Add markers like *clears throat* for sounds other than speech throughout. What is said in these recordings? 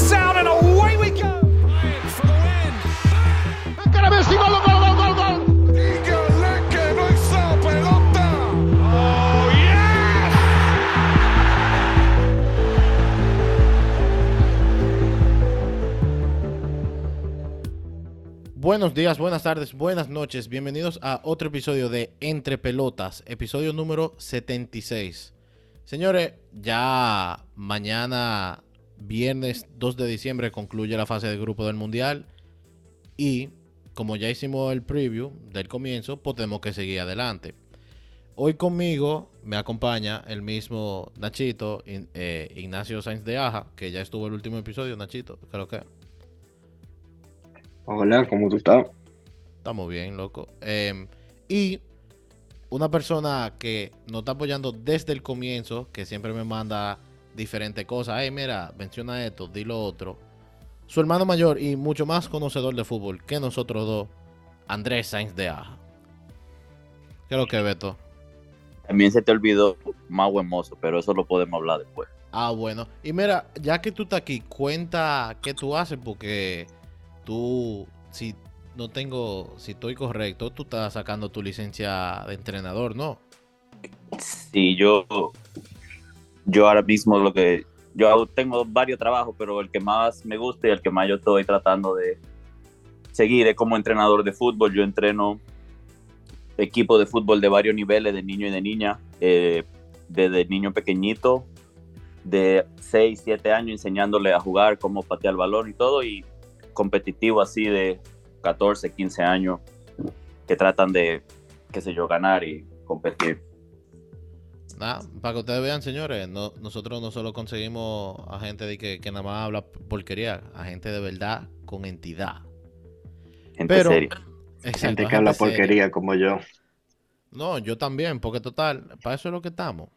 lights out and away we go. For the win. Messi, gol, gol, gol, gol, gol. Dígale que no hizo pelota. Oh, yes. Buenos días, buenas tardes, buenas noches. Bienvenidos a otro episodio de Entre Pelotas, episodio número 76. Señores, ya mañana, viernes 2 de diciembre, concluye la fase de grupo del Mundial. Y como ya hicimos el preview del comienzo, pues tenemos que seguir adelante. Hoy conmigo me acompaña el mismo Nachito, eh, Ignacio Sainz de Aja, que ya estuvo el último episodio, Nachito, creo que. Hola, ¿cómo tú estás? Estamos bien, loco. Eh, y una persona que nos está apoyando desde el comienzo, que siempre me manda diferentes cosas. Hey, mira, menciona esto, di lo otro. Su hermano mayor y mucho más conocedor de fútbol que nosotros dos, Andrés Sainz de Aja. ¿Qué es lo que, Beto? También se te olvidó Mau Hermoso, pero eso lo podemos hablar después. Ah, bueno. Y mira, ya que tú estás aquí, cuenta qué tú haces, porque tú, si no tengo, si estoy correcto, tú estás sacando tu licencia de entrenador, ¿no? Sí, yo, yo ahora mismo lo que, yo tengo varios trabajos, pero el que más me gusta y el que más yo estoy tratando de seguir es como entrenador de fútbol. Yo entreno equipos de fútbol de varios niveles, de niño y de niña, eh, desde niño pequeñito, de 6, 7 años, enseñándole a jugar, cómo patear el balón y todo, y competitivo así de 14, 15 años, que tratan de, qué sé yo, ganar y competir. Nada, para que ustedes vean, señores, no, nosotros no solo conseguimos a gente de que, que nada más habla porquería, a gente de verdad con entidad. Gente Pero- seria. *laughs* Exacto, Gente que habla seria. porquería como yo. No, yo también, porque total, para eso es lo que estamos.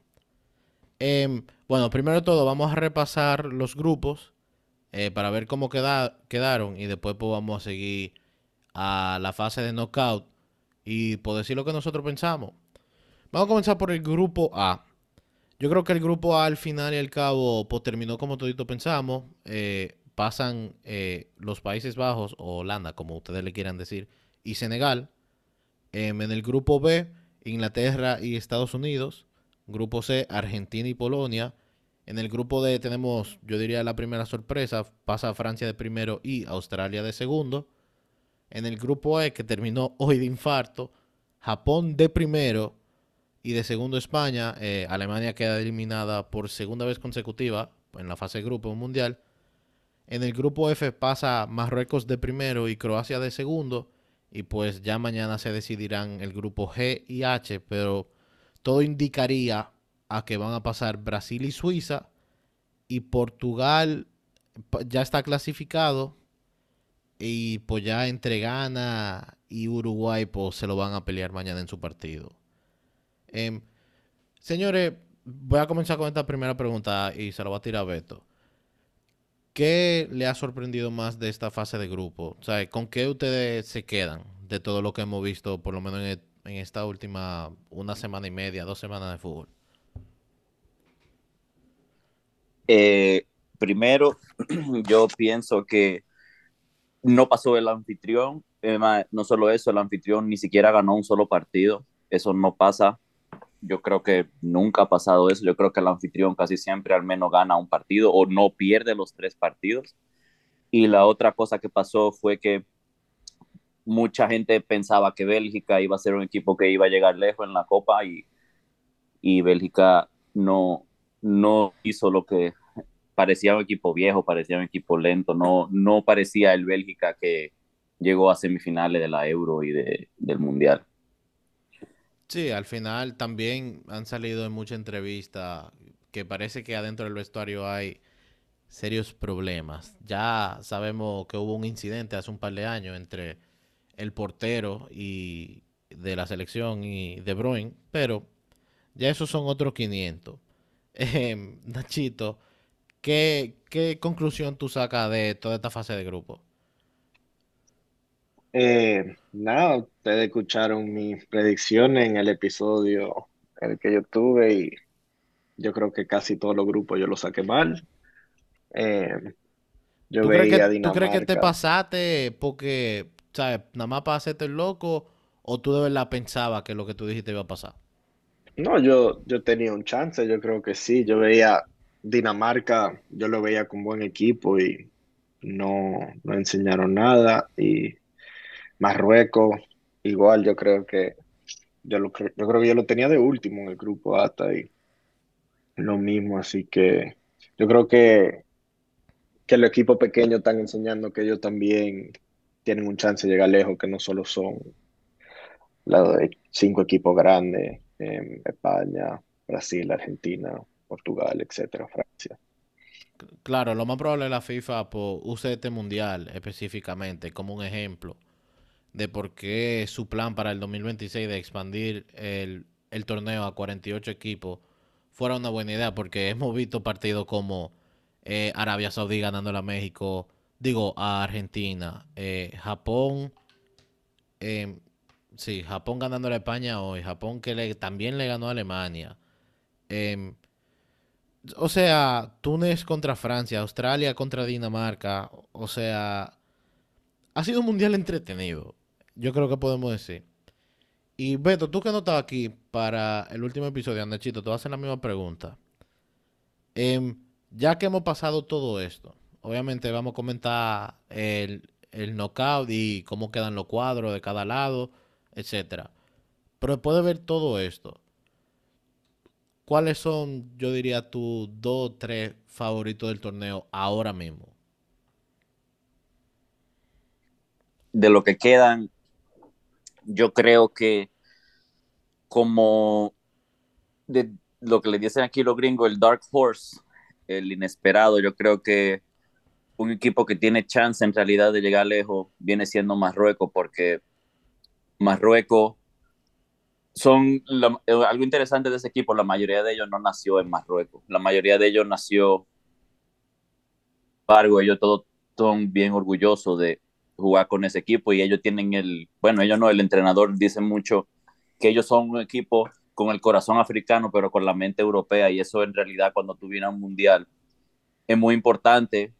Em, bueno, primero de todo, vamos a repasar los grupos eh, para ver cómo queda- quedaron y después pues, vamos a seguir a la fase de knockout y por decir lo que nosotros pensamos. Vamos a comenzar por el grupo A. Yo creo que el grupo A al final y al cabo pues, terminó como todito pensamos. Eh, pasan eh, los Países Bajos o Holanda, como ustedes le quieran decir, y Senegal. Em, en el grupo B, Inglaterra y Estados Unidos. Grupo C, Argentina y Polonia. En el grupo D tenemos, yo diría la primera sorpresa, pasa Francia de primero y Australia de segundo. En el grupo E, que terminó hoy de infarto, Japón de primero y de segundo España. Eh, Alemania queda eliminada por segunda vez consecutiva en la fase de grupo mundial. En el grupo F pasa Marruecos de primero y Croacia de segundo. Y pues ya mañana se decidirán el grupo G y H, pero todo indicaría a que van a pasar Brasil y Suiza. Y Portugal ya está clasificado. Y pues ya entre Ghana y Uruguay pues se lo van a pelear mañana en su partido. Em, señores, voy a comenzar con esta primera pregunta y se la voy a tirar Beto. ¿Qué le ha sorprendido más de esta fase de grupo? O sea, ¿con qué ustedes se quedan de todo lo que hemos visto, por lo menos en, e- esta última una semana y media, dos semanas de fútbol? Eh, primero, *clears throat* yo pienso que no pasó el anfitrión. No solo eso, el anfitrión ni siquiera ganó un solo partido. Eso no pasa. Yo creo que nunca ha pasado eso. Yo creo que el anfitrión casi siempre al menos gana un partido o no pierde los tres partidos. Y la otra cosa que pasó fue que mucha gente pensaba que Bélgica iba a ser un equipo que iba a llegar lejos en la Copa y, y Bélgica no, no hizo lo que parecía un equipo viejo, parecía un equipo lento, no, no parecía el Bélgica que llegó a semifinales de la Euro y de, del Mundial. Sí, al final también han salido en muchas entrevistas que parece que adentro del vestuario hay serios problemas. Ya sabemos que hubo un incidente hace un par de años entre el portero y de la selección y De Bruyne, pero ya esos son otros 500. *laughs* Eh, Nachito, ¿qué, ¿qué conclusión tú sacas de toda esta fase de grupo? Eh, nada, ustedes escucharon mis predicciones en el episodio en el que yo tuve y yo creo que casi todos los grupos yo los saqué mal. Eh, Yo ¿Tú crees, veía a que, ¿Tú crees que te pasaste porque, ¿sabes? Nada más para hacerte el loco o tú de verdad pensabas que lo que tú dijiste iba a pasar? No, yo, yo tenía un chance, yo creo que sí. Yo veía Dinamarca, yo lo veía con buen equipo y no, no enseñaron nada. Y Marruecos, igual, yo creo que yo, lo, yo creo que yo lo tenía de último en el grupo hasta y lo mismo. Así que yo creo que, que los equipos pequeños están enseñando que ellos también tienen un chance de llegar lejos, que no solo son los cinco equipos grandes, em, España, Brasil, Argentina, Portugal, etcétera, Francia. Claro, lo más probable es la FIFA pues, use este mundial específicamente como un ejemplo de por qué su plan para el 2026 de expandir el, torneo a 48 equipos fuera una buena idea, porque *laughs* hemos visto partidos como eh, Arabia Saudí ganándole a México, digo, a Argentina, eh, Japón, eh, sí, Japón ganándole a España hoy, Japón que también le ganó a Alemania. em, o sea, Túnez contra Francia, Australia contra Dinamarca. O sea, ha sido un mundial entretenido. Yo creo que podemos decir. Y Beto, tú que no estabas aquí para el último episodio, Andachito, te voy a hacer la misma pregunta. Em, ya que hemos pasado todo esto, obviamente vamos a comentar el, el knockout y cómo quedan los cuadros de cada lado, etcétera. Pero después de ver todo esto, ¿cuáles son, yo diría, tus dos o tres favoritos del torneo ahora mismo? De lo que quedan, yo creo que como de lo que le dicen aquí los gringos, el Dark Horse, el inesperado, yo creo que un equipo que tiene chance en realidad de llegar lejos viene siendo Marruecos, porque Marruecos son eh, algo interesante de ese equipo, la mayoría de ellos no nació en Marruecos, la mayoría de ellos nació, embargo, ellos todos son bien orgullosos de jugar con ese equipo y ellos tienen el, bueno, ellos no, el entrenador dice mucho que ellos son un equipo con el corazón africano, pero con la mente europea, y eso en realidad cuando tú vienes a un mundial es muy importante,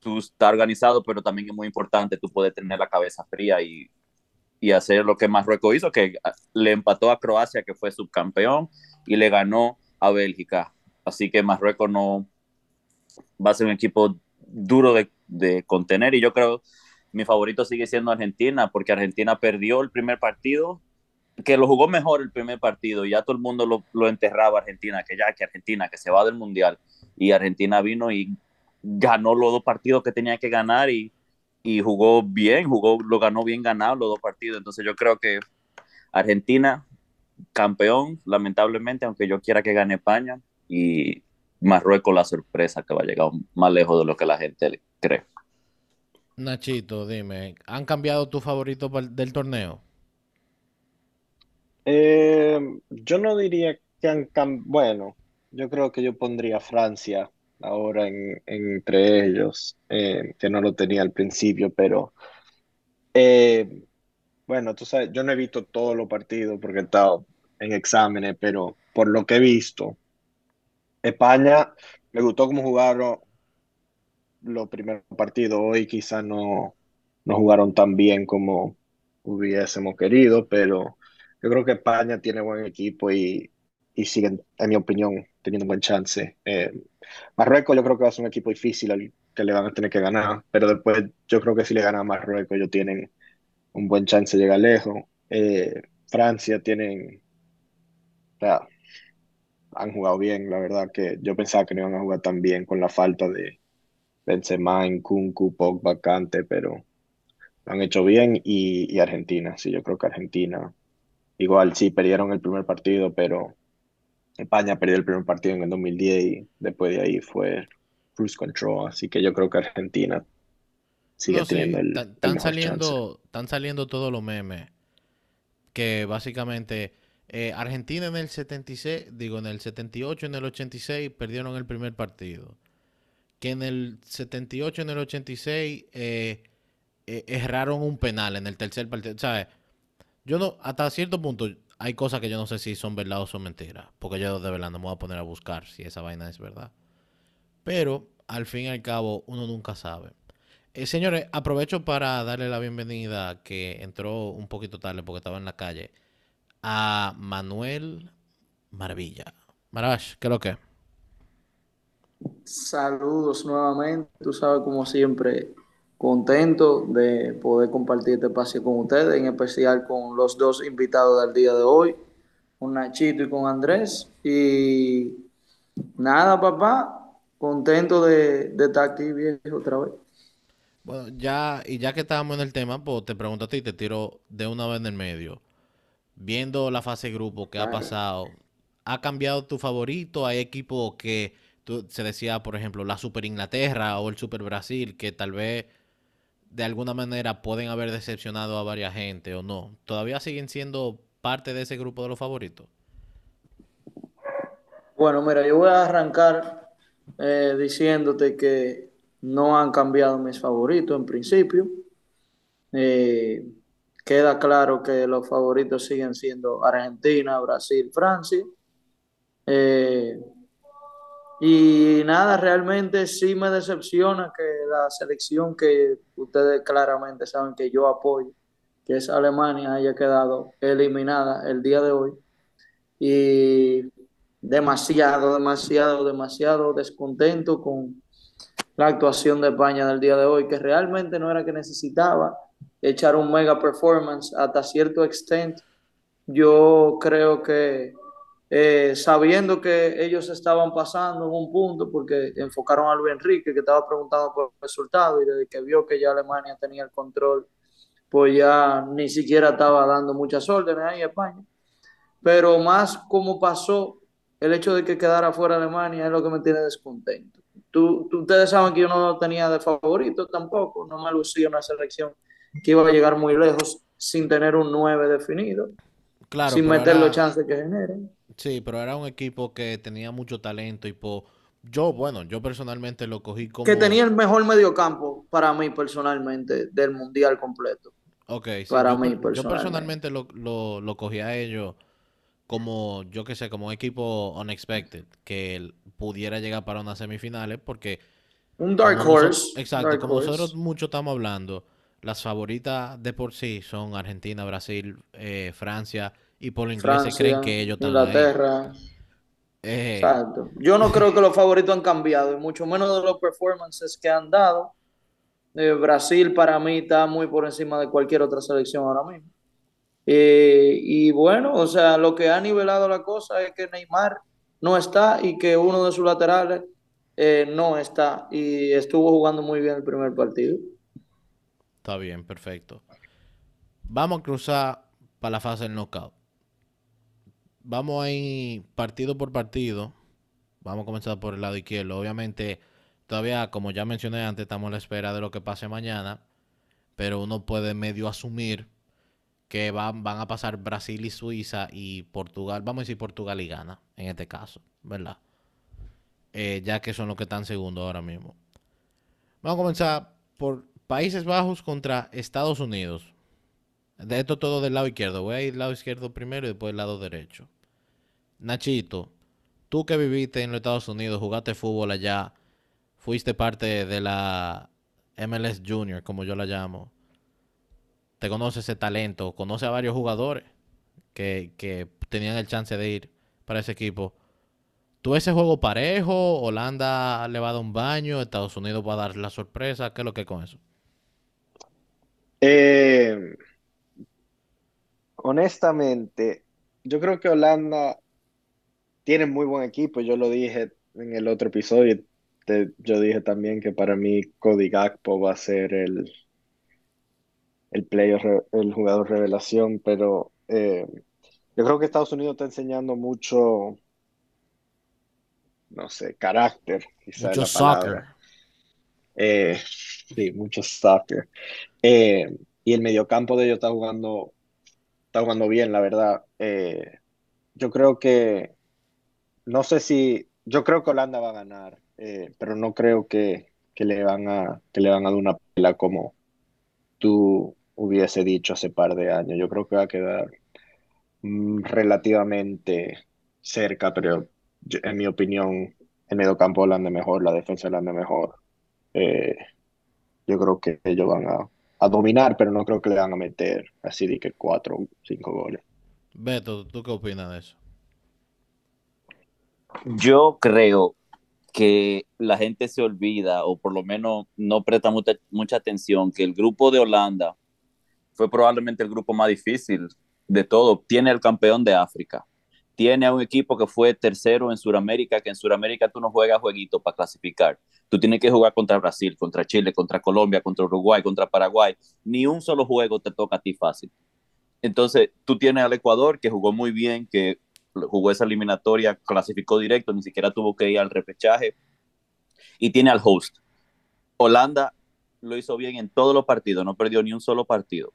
tú estás organizado, pero también es muy importante tú poder tener la cabeza fría y, y hacer lo que Marruecos hizo, que le empató a Croacia, que fue subcampeón, y le ganó a Bélgica. Así que Marruecos no va a ser un equipo duro de, de contener, y yo creo mi favorito sigue siendo Argentina, porque Argentina perdió el primer partido, que lo jugó mejor el primer partido, y ya todo el mundo lo, enterraba Argentina, que ya, que Argentina, que se va del Mundial, y Argentina vino y ganó los dos partidos que tenía que ganar y, y jugó bien, jugó, lo ganó bien ganado los dos partidos, entonces yo creo que Argentina, campeón, lamentablemente, aunque yo quiera que gane España, y Marruecos la sorpresa que va a llegar más lejos de lo que la gente cree. Nachito, dime, ¿han cambiado tu favorito del torneo? Eh, yo no diría que han cambiado, bueno, yo creo que yo pondría Francia ahora en, entre ellos, eh, que no lo tenía al principio, pero eh, bueno, tú sabes, yo no he visto todos los partidos porque he estado en exámenes, pero por lo que he visto, España me gustó cómo jugaron los primeros partidos. Hoy quizás no, no jugaron tan bien como hubiésemos querido, pero yo creo que España tiene buen equipo y, y siguen, en mi opinión, teniendo buen chance. Eh, Marruecos yo creo que va a ser un equipo difícil al que le van a tener que ganar, pero después yo creo que si le ganan a Marruecos ellos tienen un buen chance de llegar lejos. Eh, Francia tienen, han jugado bien, la verdad que yo pensaba que no iban a jugar tan bien con la falta de Benzema, Nkunku, Pogba, Kante, pero lo han hecho bien y, y Argentina, sí, yo creo que Argentina, igual sí, perdieron el primer partido, pero España perdió el primer partido en el 2010 y después de ahí fue cruise control, así que yo creo que Argentina sigue No, sí, teniendo el, están saliendo, están saliendo todos los memes que básicamente eh, Argentina en el 76, digo en el 78 y en el 86 perdieron el primer partido. Que en el 78 y en el 86 eh, eh, erraron un penal en el tercer partido. ¿Sabes? Yo no, hasta cierto punto hay cosas que yo no sé si son verdad o son mentiras. Porque yo de verdad no me voy a poner a buscar si esa vaina es verdad. Pero al fin y al cabo uno nunca sabe. Eh, señores, aprovecho para darle la bienvenida, que entró un poquito tarde porque estaba en la calle, a Manuel Maravilla. Marash, ¿qué es lo que? Saludos nuevamente, tú sabes, como siempre, contento de poder compartir este espacio con ustedes, en especial con los dos invitados del día de hoy, con Nachito y con Andrés. Y nada, papá, contento de, de estar aquí viejo otra vez. Bueno, ya, y ya que estábamos en el tema, pues te pregunto a ti, te tiro de una vez en el medio. Viendo la fase de grupo que ha Claro. pasado, ¿ha cambiado tu favorito? Hay equipos que tú- se decía, por ejemplo, la Super Inglaterra o el Super Brasil, que tal vez de alguna manera pueden haber decepcionado a varias gente o no. ¿Todavía siguen siendo parte de ese grupo de los favoritos? Bueno, mira, yo voy a arrancar eh, diciéndote que no han cambiado mis favoritos en principio. Eh, queda claro que los favoritos siguen siendo Argentina, Brasil, Francia. Eh, y nada, realmente sí me decepciona que la selección que ustedes claramente saben que yo apoyo, que es Alemania, haya quedado eliminada el día de hoy. Y demasiado, demasiado, demasiado descontento con la actuación de España del día de hoy, que realmente no era que necesitaba echar un mega performance hasta cierto extent. Yo creo que eh, sabiendo que ellos estaban pasando en un punto, porque enfocaron a Luis Enrique, que estaba preguntando por el resultado, y desde que vio que ya Alemania tenía el control, pues ya ni siquiera estaba dando muchas órdenes ahí a España. Pero más como pasó el hecho de que quedara fuera Alemania es lo que me tiene descontento. Tú, tú- ustedes saben que yo no lo tenía de favorito tampoco, no me lucía una selección que iba a llegar muy lejos sin tener un 9 definido, Claro, sin meter los chances que generen. Sí, pero era un equipo que tenía mucho talento y po... Yo, bueno, yo personalmente lo cogí como... Que tenía el mejor mediocampo para mí personalmente del mundial completo. Ok, sí, para yo, mí, per- yo personalmente. personalmente lo, lo, lo cogí a ellos como, yo qué sé, como un equipo unexpected, que pudiera llegar para unas semifinales, porque Un dark horse. exacto, dark como horse. nosotros mucho estamos hablando, las favoritas de por sí son Argentina, Brasil, eh, Francia, y por lo inglés se creen Francia, que ellos están ahí. Inglaterra. Eh, Exacto. Yo no creo que los favoritos han cambiado, y mucho menos de los performances que han dado. Eh, Brasil para mí está muy por encima de cualquier otra selección ahora mismo. Eh, y bueno, o sea, lo que ha nivelado la cosa es que Neymar no está y que uno de sus laterales eh, no está y estuvo jugando muy bien el primer partido. Está bien, perfecto. Vamos a cruzar para la fase del knockout. Vamos a ir partido por partido. Vamos a comenzar por el lado izquierdo. Obviamente, todavía, como ya mencioné antes, estamos a la espera de lo que pase mañana. Pero uno puede medio asumir que van, a pasar Brasil y Suiza y Portugal. Vamos a decir Portugal y Ghana, en este caso, ¿verdad? Eh, ya que son los que están segundo ahora mismo. Vamos a comenzar por Países Bajos contra Estados Unidos. De esto todo del lado izquierdo. Voy a ir del lado izquierdo primero y después del lado derecho. Nachito, tú que viviste en los Estados Unidos, jugaste fútbol allá, fuiste parte de la MLS Junior, como yo la llamo. Te conoces ese talento, conoces a varios jugadores que, que tenían el chance de ir para ese equipo. ¿Tú ese juego parejo? ¿Holanda le va a dar un baño? ¿Estados Unidos va a dar la sorpresa? ¿Qué es lo que es con eso? Eh, honestamente, yo creo que Holanda tiene muy buen equipo. Yo lo dije en el otro episodio. Te- yo dije también que para mí Cody Gakpo va a ser el, el player, el jugador revelación, pero eh, yo creo que Estados Unidos está enseñando mucho, no sé, carácter, quizá es Mucho la soccer. Eh, sí, mucho soccer. Eh, y el mediocampo de ellos está jugando, está jugando bien, la verdad. Yo creo que, no sé si, yo creo que Holanda va a ganar, eh, pero no creo que, que le van a, que le van a dar una pela como tú hubiese dicho hace par de años. Yo creo que va a quedar mm, relativamente cerca, pero yo- en mi opinión, el mediocampo Holanda mejor, la defensa Holanda mejor. Eh, yo creo que ellos van a, a dominar, pero no creo que le van a meter así de que cuatro o cinco goles. Beto, ¿tú qué opinas de eso? Yo creo que la gente se olvida, o por lo menos no presta mucha, mucha atención, que el grupo de Holanda fue probablemente el grupo más difícil de todo. Tiene el campeón de África. Tiene a un equipo que fue tercero en Sudamérica, que en Sudamérica tú no juegas jueguito para clasificar. Tú tienes que jugar contra Brasil, contra Chile, contra Colombia, contra Uruguay, contra Paraguay. Ni un solo juego te toca a ti fácil. Entonces, tú tienes al Ecuador, que jugó muy bien, que jugó esa eliminatoria, clasificó directo, ni siquiera tuvo que ir al repechaje. Y tiene al host. Holanda lo hizo bien en todos los partidos, no perdió ni un solo partido.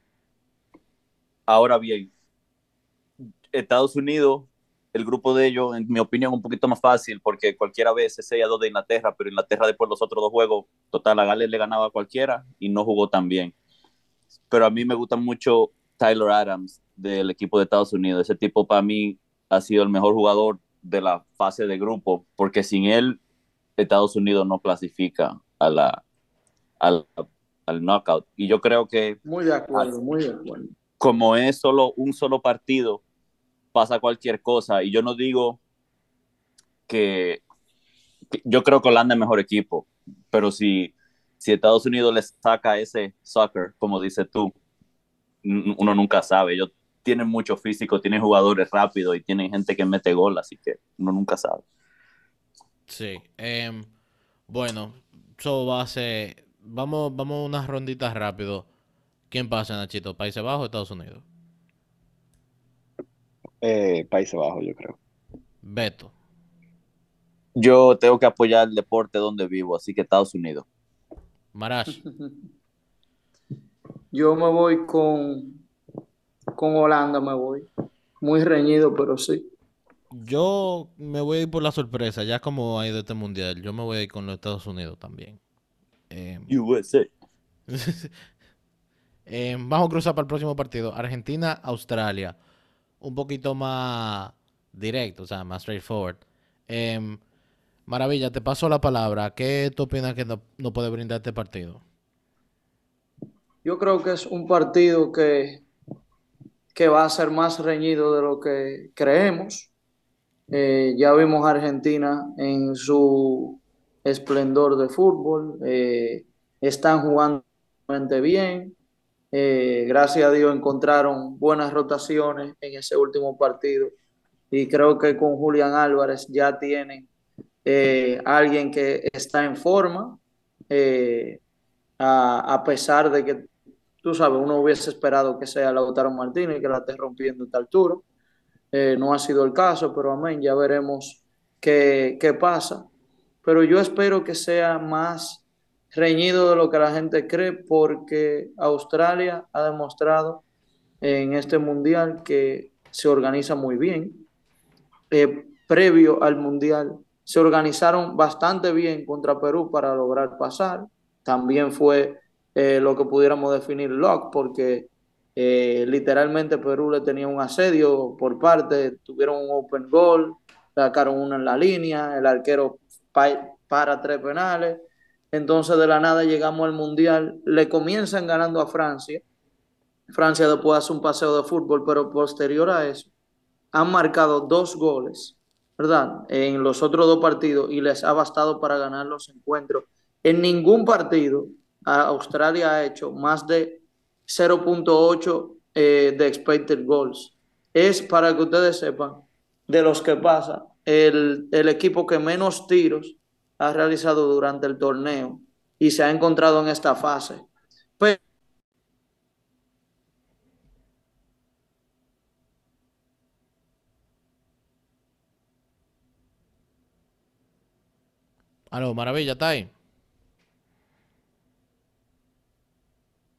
Ahora bien, Estados Unidos, el grupo de ellos, en mi opinión, un poquito más fácil, porque cualquiera vez es 6 a 2 de Inglaterra, pero Inglaterra después los otros dos juegos, total, a Gales le ganaba a cualquiera y no jugó tan bien. Pero a mí me gusta mucho Tyler Adams del equipo de Estados Unidos. Ese tipo para mí ha sido el mejor jugador de la fase de grupo, porque sin él Estados Unidos no clasifica a la, al, al knockout. Y yo creo que Muy de acuerdo, muy de acuerdo. como es solo un solo partido, pasa cualquier cosa. Y yo no digo que, que- yo creo que Holanda es mejor equipo, pero si, si Estados Unidos les saca ese soccer, como dices tú, uno nunca sabe. Ellos tienen mucho físico, tienen jugadores rápidos y tienen gente que mete gol, así que uno nunca sabe. Sí. em, bueno, eso va a ser. Vamos, vamos a unas ronditas rápido. ¿Quién pasa, Nachito? ¿Países Bajos o Estados Unidos? Eh, Países Bajos, yo creo. Beto. Yo tengo que apoyar el deporte donde vivo, así que Estados Unidos. Marash. *laughs* Yo me voy con, con Holanda, me voy. Muy reñido, pero sí. Yo me voy a ir por la sorpresa, ya como ha ido este mundial. Yo me voy a ir con los Estados Unidos también. Em, *laughs* USA. em, vamos a cruzar para el próximo partido. Argentina-Australia. Un poquito más directo, o sea, más straightforward. Em, Maravilla, te paso la palabra. ¿Qué tú opinas que no, no puede brindar este partido? Yo creo que es un partido que, que va a ser más reñido de lo que creemos. Eh, ya vimos a Argentina en su esplendor de fútbol. eh, están jugando bien. Eh, gracias a Dios encontraron buenas rotaciones en ese último partido. Y creo que con Julián Álvarez ya tienen alguien que está en forma. a pesar de que tú sabes, uno hubiese esperado que sea Lautaro Martínez que la esté rompiendo a esta altura. Eh, no ha sido el caso, pero amén, ya veremos qué, qué pasa. Pero yo espero que sea más reñido de lo que la gente cree, porque Australia ha demostrado en este mundial que se organiza muy bien. Eh, previo al mundial, se organizaron bastante bien contra Perú para lograr pasar. También fue eh, lo que pudiéramos definir lock, porque eh, literalmente Perú le tenía un asedio por parte, tuvieron un open goal, sacaron una en la línea, el arquero pa- para tres penales. Entonces de la nada llegamos al Mundial, le comienzan ganando a Francia. Francia después hace un paseo de fútbol, pero posterior a eso han marcado dos goles, ¿verdad? En los otros dos partidos y les ha bastado para ganar los encuentros. En ningún partido Australia ha hecho más de 0.8 eh, de expected goals. Es para que ustedes sepan de los que pasa, el, el equipo que menos tiros ha realizado durante el torneo y se ha encontrado en esta fase. Pero Aló, Maravilla, ¿está?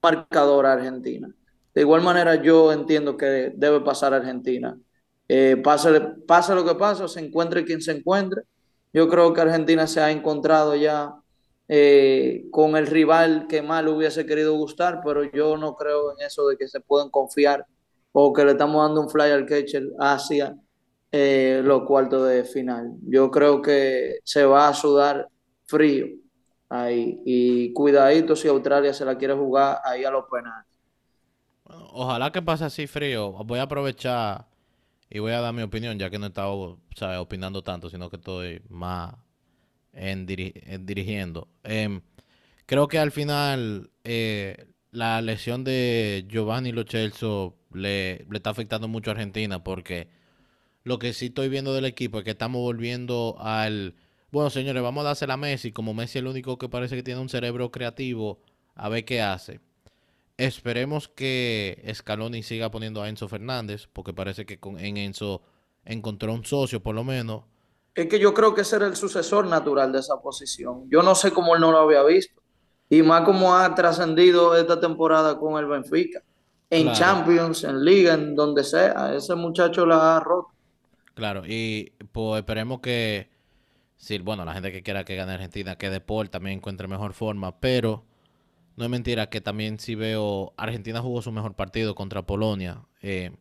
Marcador a Argentina. De igual manera, yo entiendo que debe pasar a Argentina. Eh, pase, lo que pase, se encuentre quien se encuentre. Yo creo que Argentina se ha encontrado ya eh, con el rival que más le hubiese querido gustar, pero yo no creo en eso de que se pueden confiar o que le estamos dando un fly al catcher hacia eh, los cuartos de final. Yo creo que se va a sudar frío ahí. Y cuidadito si Australia se la quiere jugar ahí a los penales. Ojalá que pase así frío. Voy a aprovechar y voy a dar mi opinión, ya que no he estado ¿sabes? opinando tanto, sino que estoy más en, diri- en dirigiendo. Em, creo que al final eh, la lesión de Giovanni Lo Celso le, le está afectando mucho a Argentina porque lo que sí estoy viendo del equipo es que estamos volviendo al... Bueno, señores, vamos a dársela a Messi, como Messi es el único que parece que tiene un cerebro creativo, a ver qué hace. Esperemos que Scaloni siga poniendo a Enzo Fernández, porque parece que con, en Enzo encontró un socio, por lo menos. Es que yo creo que ese era el sucesor natural de esa posición. Yo no sé cómo él no lo había visto. Y más como ha trascendido esta temporada con el Benfica. En Claro. Champions, en Liga, en donde sea. Ese muchacho la ha roto. Claro, y pues esperemos que, sí, bueno, la gente que quiera que gane Argentina, que De Paul también encuentre mejor forma, pero no es mentira que también sí veo, Argentina jugó su mejor partido contra Polonia, eh,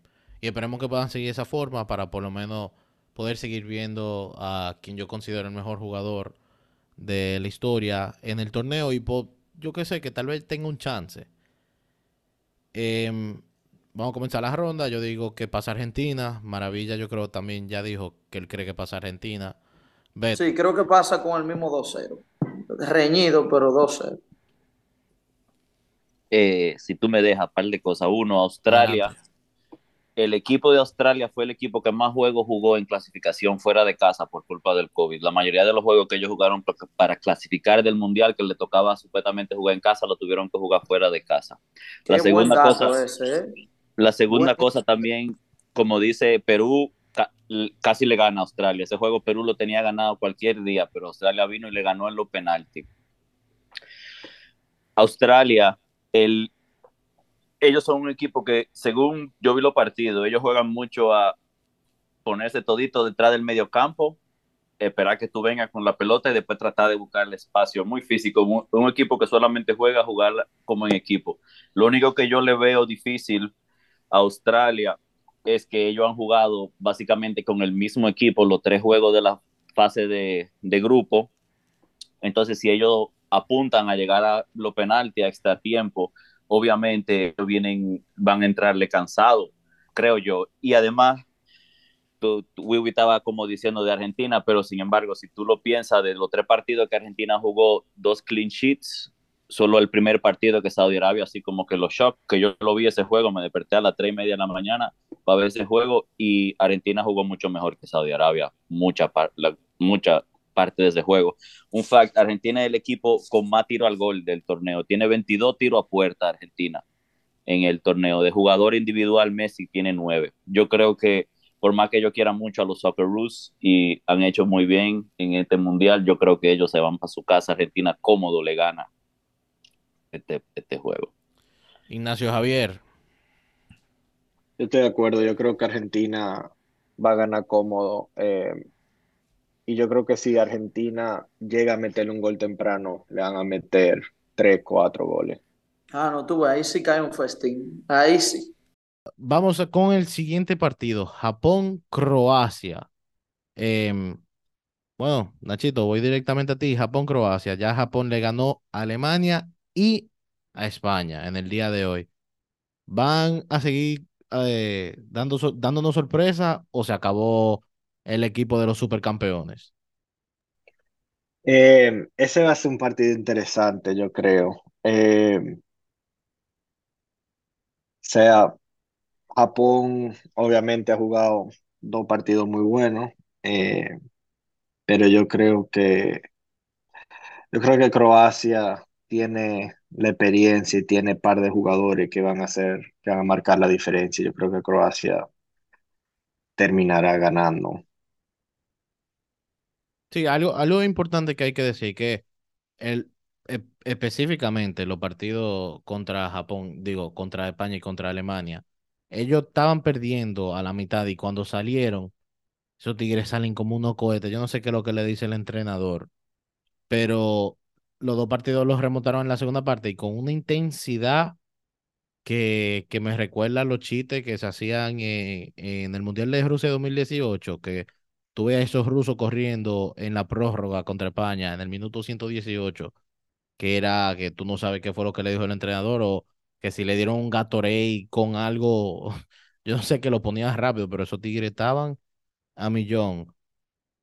y esperemos que puedan seguir esa forma para por lo menos poder seguir viendo a quien yo considero el mejor jugador de la historia en el torneo y yo que sé, que tal vez tenga un chance. Em, vamos a comenzar la ronda. Yo digo que pasa Argentina. Maravilla, yo creo también ya dijo que él cree que pasa Argentina. Bet, Sí, creo que pasa con el mismo 2-0. Reñido, pero 2-0. Eh, si tú me dejas par de cosas. Uno, Australia. Adelante. El equipo de Australia fue el equipo que más juegos jugó en clasificación fuera de casa por culpa del COVID. La mayoría de los juegos que ellos jugaron pa- para clasificar del mundial que le tocaba supuestamente jugar en casa, lo tuvieron que jugar fuera de casa. Qué La segunda cosa, ese, ¿eh? la segunda Buen- cosa también, como dice Perú, casi le gana a Australia. Ese juego Perú lo tenía ganado cualquier día, pero Australia vino y le ganó en los penaltis. Australia, el, ellos son un equipo que, según yo vi los partidos, ellos juegan mucho a ponerse todito detrás del medio campo, esperar que tú vengas con la pelota y después tratar de buscar el espacio. Muy físico, un equipo que solamente juega a jugar como en equipo. Lo único que yo le veo difícil a Australia es que ellos han jugado básicamente con el mismo equipo los tres juegos de la fase de, de grupo. Entonces, si ellos apuntan a llegar a los penaltis a extra tiempo, obviamente vienen, van a entrarle cansados, creo yo. Y además, tú, Wiwi estaba como diciendo de Argentina, pero sin embargo, si tú lo piensas, de los tres partidos que Argentina jugó, dos clean sheets, solo el primer partido que Saudi Arabia, así como que los shock, que yo lo vi ese juego, me desperté a las tres y media de la mañana para ver ese juego y Argentina jugó mucho mejor que Saudi Arabia, mucha, parte de ese juego. Un fact, Argentina es el equipo con más tiro al gol del torneo, tiene 22 tiros a puerta Argentina en el torneo, de jugador individual Messi tiene 9. Yo creo que por más que yo quiera mucho a los Socceroos y han hecho muy bien en este mundial, yo creo que ellos se van para su casa, Argentina cómodo le gana este, este juego. Ignacio Javier. Yo estoy de acuerdo, yo creo que Argentina va a ganar cómodo. eh, y yo creo que si Argentina llega a meterle un gol temprano, le van a meter 3, 4 goles. Ah, no, tú ahí sí cae un festín. Ahí sí. Vamos con el siguiente partido. Japón-Croacia. Em, bueno, Nachito, voy directamente a ti. Japón-Croacia. Ya Japón le ganó a Alemania y a España en el día de hoy. ¿Van a seguir eh, dando, dándonos sorpresa o se acabó el equipo de los supercampeones? Eh, ese va a ser un partido interesante, yo creo. Eh, o sea, Japón obviamente ha jugado dos partidos muy buenos, eh, pero yo creo que yo creo que Croacia tiene la experiencia y tiene par de jugadores que van a hacer, que van a marcar la diferencia. Yo creo que Croacia terminará ganando. Sí, algo, algo importante que hay que decir que el, e- específicamente los partidos contra Japón, digo, contra España y contra Alemania, ellos estaban perdiendo a la mitad y cuando salieron, esos tigres salen como unos cohetes. Yo no sé qué es lo que le dice el entrenador, pero los dos partidos los remontaron en la segunda parte y con una intensidad que, que me recuerda a los chistes que se hacían en, en el Mundial de Rusia 2018, que tuve a esos rusos corriendo en la prórroga contra España en el minuto 118 que era que tú no sabes qué fue lo que le dijo el entrenador o que si le dieron un Gatorade con algo, *laughs* yo no sé que lo ponían rápido, pero esos tigres estaban a millón.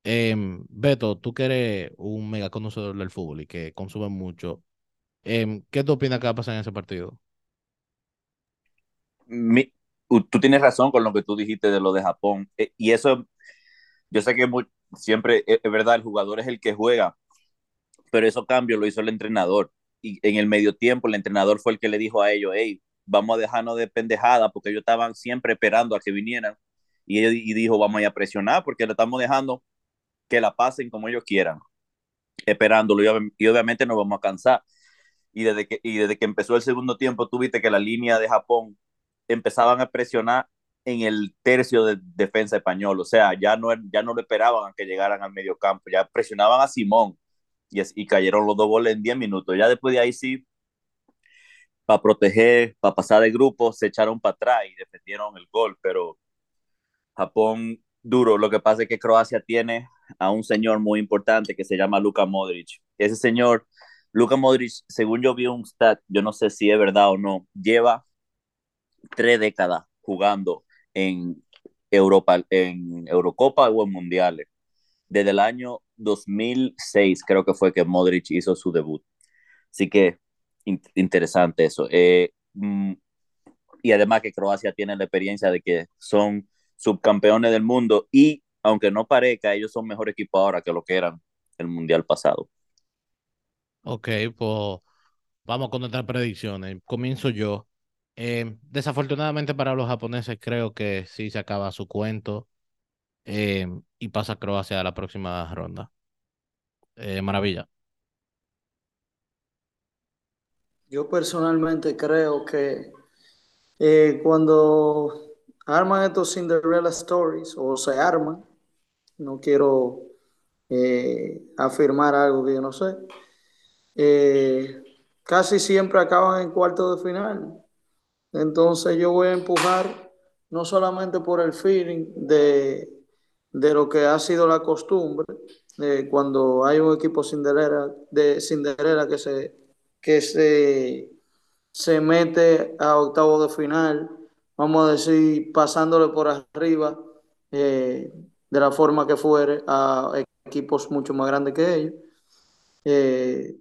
Em, Beto, tú que eres un mega conocedor del fútbol y que consume mucho, em, ¿qué tú opinas que va a pasar en ese partido? Tú tienes razón con lo que tú dijiste de lo de Japón. Eh, y eso, yo sé que siempre es, es verdad, el jugador es el que juega, pero eso cambio lo hizo el entrenador. Y en el medio tiempo, el entrenador fue el que le dijo a ellos, hey, vamos a dejarnos de pendejada, porque ellos estaban siempre esperando a que vinieran. Y, y dijo, vamos a ir a presionar, porque le estamos dejando que la pasen como ellos quieran, esperándolo. Y, obviamente nos vamos a cansar. Y desde, que, y desde que empezó el segundo tiempo, tuviste que la línea de Japón empezaban a presionar en el tercio de defensa español. O sea, ya no, ya no lo esperaban a que llegaran al medio campo, ya presionaban a Simón y, y cayeron los dos goles en 10 minutos. Ya después de ahí sí, para proteger, para pasar de grupo, se echaron para atrás y defendieron el gol, pero Japón duro. Lo que pasa es que Croacia tiene a un señor muy importante que se llama Luka Modric. Ese señor, Luka Modric, según yo vi un stat, yo no sé si es verdad o no, lleva tres décadas jugando en Europa, en Eurocopa o en Mundiales. Desde el año 2006 creo que fue que Modric hizo su debut. Así que in interesante eso. Eh, mm, y además que Croacia tiene la experiencia de que son subcampeones del mundo y aunque no parezca, ellos son mejor equipo ahora que lo que eran el mundial pasado. Ok, pues vamos con nuestras predicciones. Comienzo yo. Eh, desafortunadamente para los japoneses creo que sí se acaba su cuento eh, y pasa Croacia a la próxima ronda. Eh, maravilla. Yo personalmente creo que eh, cuando arman estos Cinderella Stories o se arman, no quiero eh, afirmar algo que yo no sé, eh, casi siempre acaban en cuarto de final. Entonces yo voy a empujar no solamente por el feeling de, de lo que ha sido la costumbre, cuando hay un equipo Cinderella, de Cinderella que se, que se, se mete a octavo de final, vamos a decir, pasándole por arriba eh, de la forma que fuere a equipos mucho más grandes que ellos. Eh,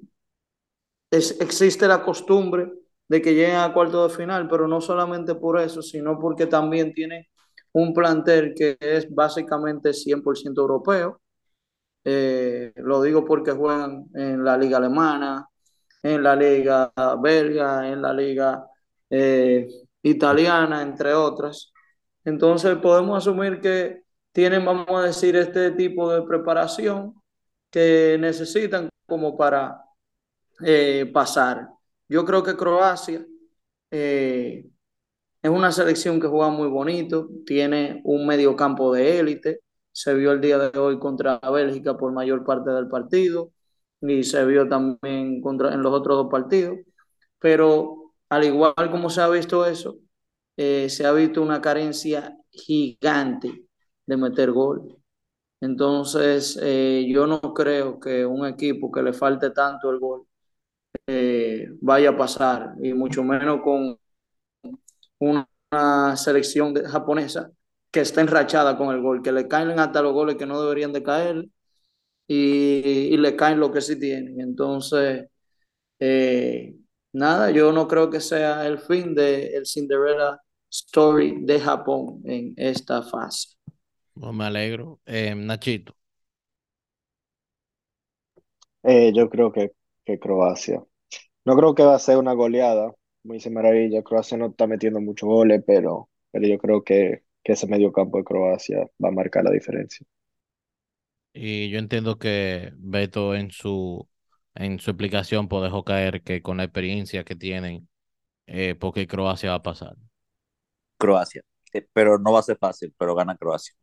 es, existe la costumbre de que lleguen a cuarto de final, pero no solamente por eso, sino porque también tiene un plantel que es básicamente 100% europeo. Eh, lo digo porque juegan en la liga alemana, en la liga belga, en la liga eh, italiana, entre otras. Entonces podemos asumir que tienen, vamos a decir, este tipo de preparación que necesitan como para eh, pasar. Yo creo que Croacia eh, es una selección que juega muy bonito, tiene un mediocampo de élite, se vio el día de hoy contra Bélgica por mayor parte del partido y se vio también contra, en los otros dos partidos, pero al igual como se ha visto eso, eh, se ha visto una carencia gigante de meter gol. Entonces, eh, yo no creo que un equipo que le falte tanto el gol eh, vaya a pasar, y mucho menos con una selección japonesa que está enrachada con el gol, que le caen hasta los goles que no deberían de caer y, y le caen lo que sí tienen. Entonces, eh, nada, yo no creo que sea el fin del el Cinderella Story de Japón en esta fase. No me alegro. Eh, Nachito. Eh, yo creo que, que Croacia. No creo que va a ser una goleada, muy dice Maravilla. Croacia no está metiendo muchos goles, pero, pero yo creo que, que ese medio campo de Croacia va a marcar la diferencia. Y yo entiendo que Beto en su, en su explicación pues dejó caer que con la experiencia que tienen, eh, porque Croacia va a pasar. Croacia. Eh, pero no va a ser fácil, pero gana Croacia.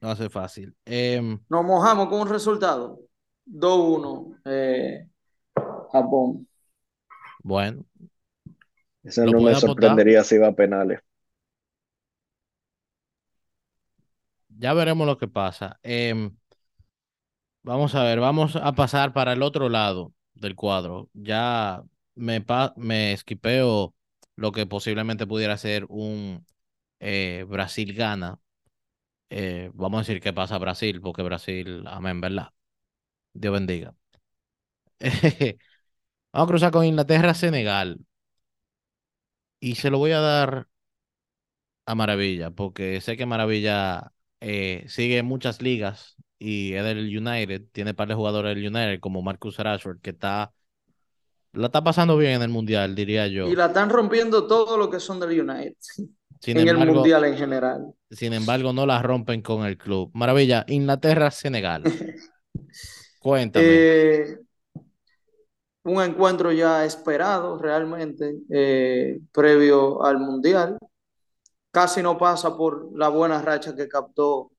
No ser fácil. Em, Nos mojamos con un resultado. 2-1 eh, Japón. bueno, Eso no me sorprendería si va a penales. ya veremos lo que pasa. Em, vamos a ver, vamos a pasar para el otro lado. del cuadro. Ya me, pa- me esquipeo lo que posiblemente pudiera ser un eh, Brasil-Gana. Eh, vamos a decir que pasa Brasil, porque Brasil, amén, ¿verdad? Dios bendiga. *laughs* Vamos a cruzar con Inglaterra-Senegal. Y se lo voy a dar a Maravilla, porque sé que Maravilla eh, sigue muchas ligas y es del United, tiene par de jugadores del United, como Marcus Rashford, que está, la está pasando bien en el Mundial, diría yo. Y la están rompiendo todo lo que son del United. *laughs* Sin en el embargo, Mundial en general. sin embargo, no la rompen con el club. Maravilla, Inglaterra-Senegal. *laughs* Cuéntame. Eh, un encuentro ya esperado realmente eh, previo al Mundial. Casi no pasa por la buena racha que captó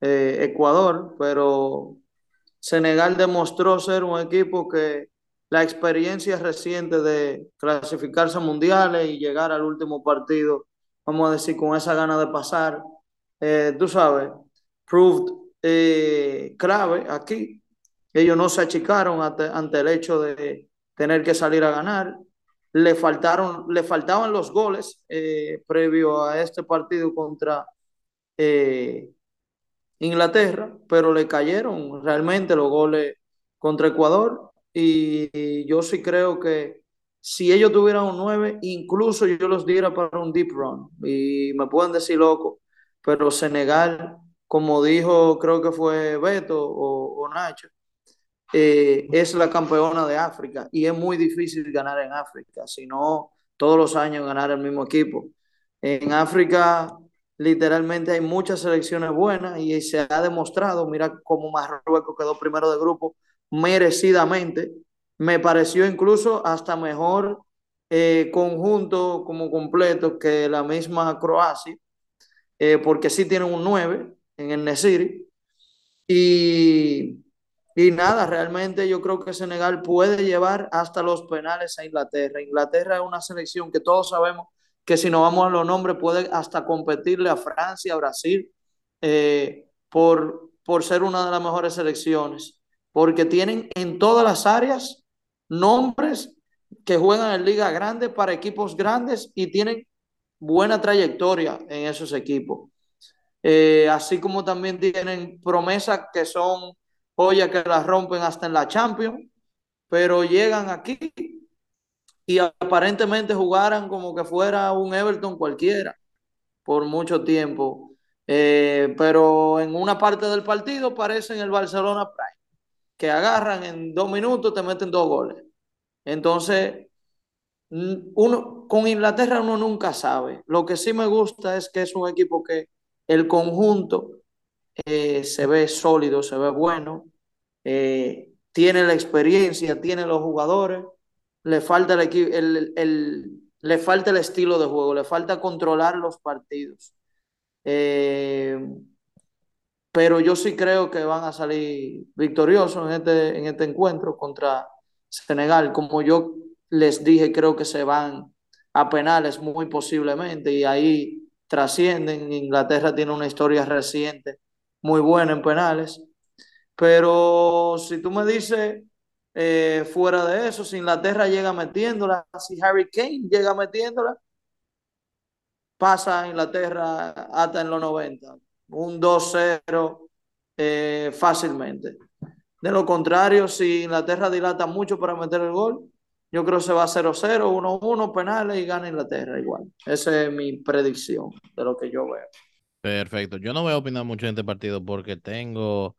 eh, Ecuador, pero Senegal demostró ser un equipo que la experiencia reciente de clasificarse a mundiales y llegar al último partido, vamos a decir, con esa gana de pasar, eh, tú sabes, proved eh, clave aquí. Ellos no se achicaron ante, ante, el hecho de tener que salir a ganar. Le, faltaron, le faltaban los goles eh, previo a este partido contra eh, Inglaterra, pero le cayeron realmente los goles contra Ecuador. Y, y, yo sí creo que si ellos tuvieran un 9, incluso yo los diera para un deep run. Y me pueden decir loco, pero Senegal, como dijo, creo que fue Beto o, o Nacho, eh, es la campeona de África y es muy difícil ganar en África, sino todos los años ganar el mismo equipo. En África literalmente hay muchas selecciones buenas y se ha demostrado, mira cómo Marruecos quedó primero de grupo merecidamente, me pareció incluso hasta mejor eh, conjunto como completo que la misma Croacia, eh, porque sí tienen un 9 en el Nesiri y y nada, realmente yo creo que Senegal puede llevar hasta los penales a Inglaterra. Inglaterra es una selección que todos sabemos que si no vamos a los nombres puede hasta competirle a Francia, a Brasil, eh, por, por ser una de las mejores selecciones. Porque tienen en todas las áreas nombres que juegan en liga grande para equipos grandes y tienen buena trayectoria en esos equipos. Eh, así como también tienen promesas que son joyas que las rompen hasta en la Champions, pero llegan aquí y aparentemente jugaran como que fuera un Everton cualquiera por mucho tiempo. Eh, pero en una parte del partido parecen el Barcelona Prime, que agarran en dos minutos, te meten dos goles. Entonces, uno, con Inglaterra uno nunca sabe. Lo que sí me gusta es que es un equipo que el conjunto eh, se ve sólido, se ve bueno, eh, tiene la experiencia, tiene los jugadores, le falta el, el, el, le falta el estilo de juego, le falta controlar los partidos. Eh, pero yo sí creo que van a salir victoriosos en este, en este encuentro contra Senegal. Como yo les dije, creo que se van a penales muy posiblemente y ahí trascienden. Inglaterra tiene una historia reciente muy buena en penales. Pero si tú me dices eh, fuera de eso, si Inglaterra llega metiéndola, si Harry Kane llega metiéndola, pasa a Inglaterra hasta en los 90, un 2-0 eh, fácilmente. De lo contrario, si Inglaterra dilata mucho para meter el gol, yo creo que se va a 0-0, 1-1, penales y gana Inglaterra igual. Esa es mi predicción de lo que yo veo. Perfecto. Yo no voy a opinar mucho en este partido porque tengo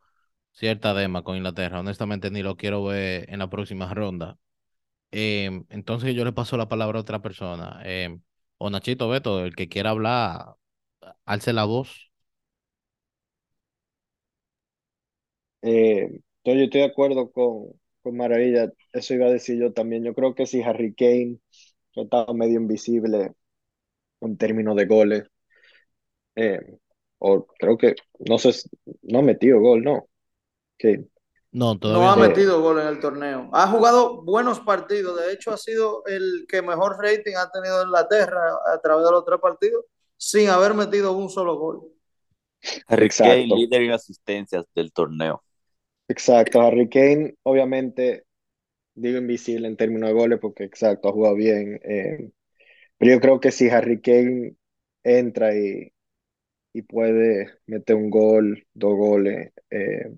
cierta dema con Inglaterra. Honestamente, ni lo quiero ver en la próxima ronda. Eh, entonces yo le paso la palabra a otra persona. Eh, o Nachito Beto, el que quiera hablar, alce la voz. Eh, yo estoy de acuerdo con, con Maravilla. Eso iba a decir yo también. Yo creo que si Harry Kane, que estaba medio invisible en términos de goles, eh, o creo que, no sé, no ha metido gol, ¿no? Sí. No, todavía no ha no. metido gol en el torneo. Ha jugado buenos partidos. De hecho, ha sido el que mejor rating ha tenido Inglaterra a través de los tres partidos sin haber metido un solo gol. Harry Kane, líder en asistencias del torneo. Exacto. Harry Kane, obviamente, digo invisible en términos de goles porque exacto, ha jugado bien. eh, pero yo creo que si Harry Kane entra y, y puede meter un gol, dos goles, eh,